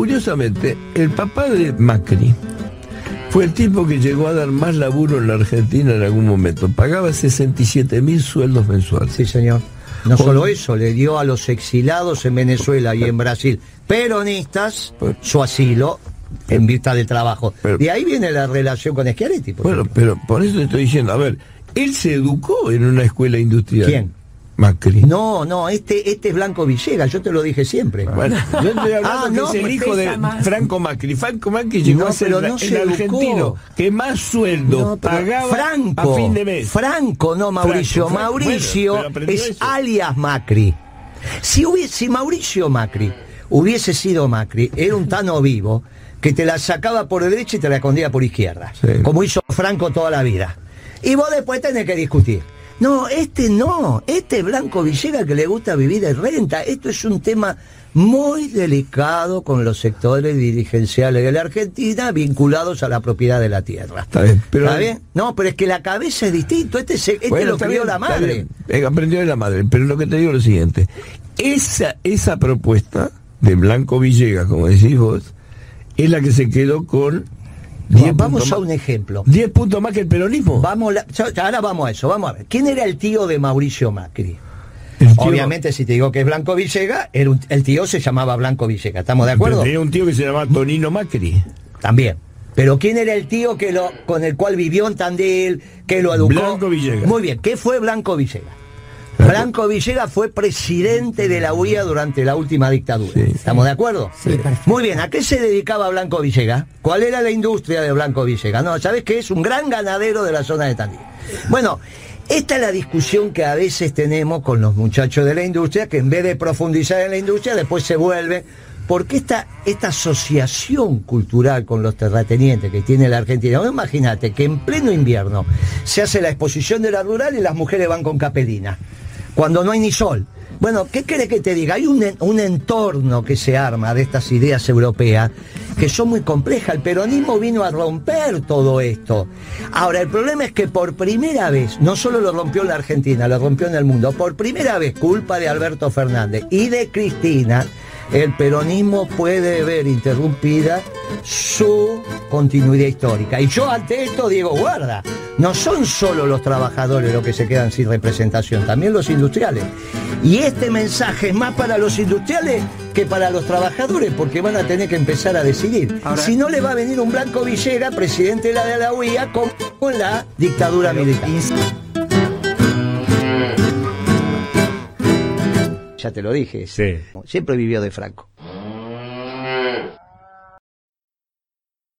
curiosamente, el papá de Macri fue el tipo que llegó a dar más laburo en la Argentina en algún momento. Pagaba 67 mil sueldos mensuales. Sí, señor. No solo eso, le dio a los exilados en Venezuela y en Brasil peronistas su asilo en vista del trabajo. de ahí viene la relación con Schiaretti. Bueno, pero por eso te estoy diciendo, a ver, él se educó en una escuela industrial. ¿Quién? Macri. No, no, este, este es Blanco Villegas, yo te lo dije siempre. Bueno, yo estoy hablando ah, que es el hijo de Franco Macri. Franco Macri llegó a ser el, argentino que más sueldo pagaba Franco, a fin de mes. Franco, no Mauricio. Mauricio es alias Macri. Si, hubiese, si Mauricio Macri hubiese sido Macri, era un tano vivo que te la sacaba por derecha y te la escondía por izquierda, como hizo Franco toda la vida. Y vos después tenés que discutir. No, este no, este Blanco Villegas que le gusta vivir de renta. Esto es un tema muy delicado con los sectores dirigenciales de la Argentina vinculados a la propiedad de la tierra. Está bien, pero... ¿Está bien? No, pero es que la cabeza es distinto. Este, es, este lo crió la madre. aprendió de la madre. Pero lo que te digo es lo siguiente. Esa, esa propuesta de Blanco Villegas, como decís vos, es la que se quedó con vamos a un ejemplo. 10 puntos más que el peronismo. Vamos ahora vamos a eso, vamos a ver. ¿Quién era el tío de Mauricio Macri? Obviamente, si te digo que es Blanco Villega, el tío se llamaba Blanco Villega, ¿estamos de acuerdo? tenía un tío que se llamaba Tonino Macri. También. Pero ¿quién era el tío que lo, con el cual vivió en Tandil, que lo educó? Blanco Villega. Muy bien, ¿qué fue Blanco Villega? Blanco Villegas fue presidente de la UIA durante la última dictadura. ¿Estamos de acuerdo? Sí. Muy bien, ¿a qué se dedicaba Blanco Villegas? ¿Cuál era la industria de Blanco Villegas? No, ¿sabes que es un gran ganadero de la zona de Tandil? Bueno, esta es la discusión que a veces tenemos con los muchachos de la industria, que en vez de profundizar en la industria, después se vuelve porque esta, esta asociación cultural con los terratenientes que tiene la Argentina, imagínate que en pleno invierno se hace la exposición de la rural y las mujeres van con capelina cuando no hay ni sol. Bueno, ¿qué quiere que te diga? Hay un, un, entorno que se arma de estas ideas europeas que son muy complejas. El peronismo vino a romper todo esto. Ahora, el problema es que por primera vez, no solo lo rompió la Argentina, lo rompió en el mundo, por primera vez, culpa de Alberto Fernández y de Cristina, el peronismo puede ver interrumpida su continuidad histórica. Y yo ante esto digo, guarda, no son solo los trabajadores los que se quedan sin representación, también los industriales. Y este mensaje es más para los industriales que para los trabajadores, porque van a tener que empezar a decidir. si no le va a venir un Blanco Villera, presidente de la de la UIA, con la dictadura militar. Ya te lo dije. Siempre vivió de Franco.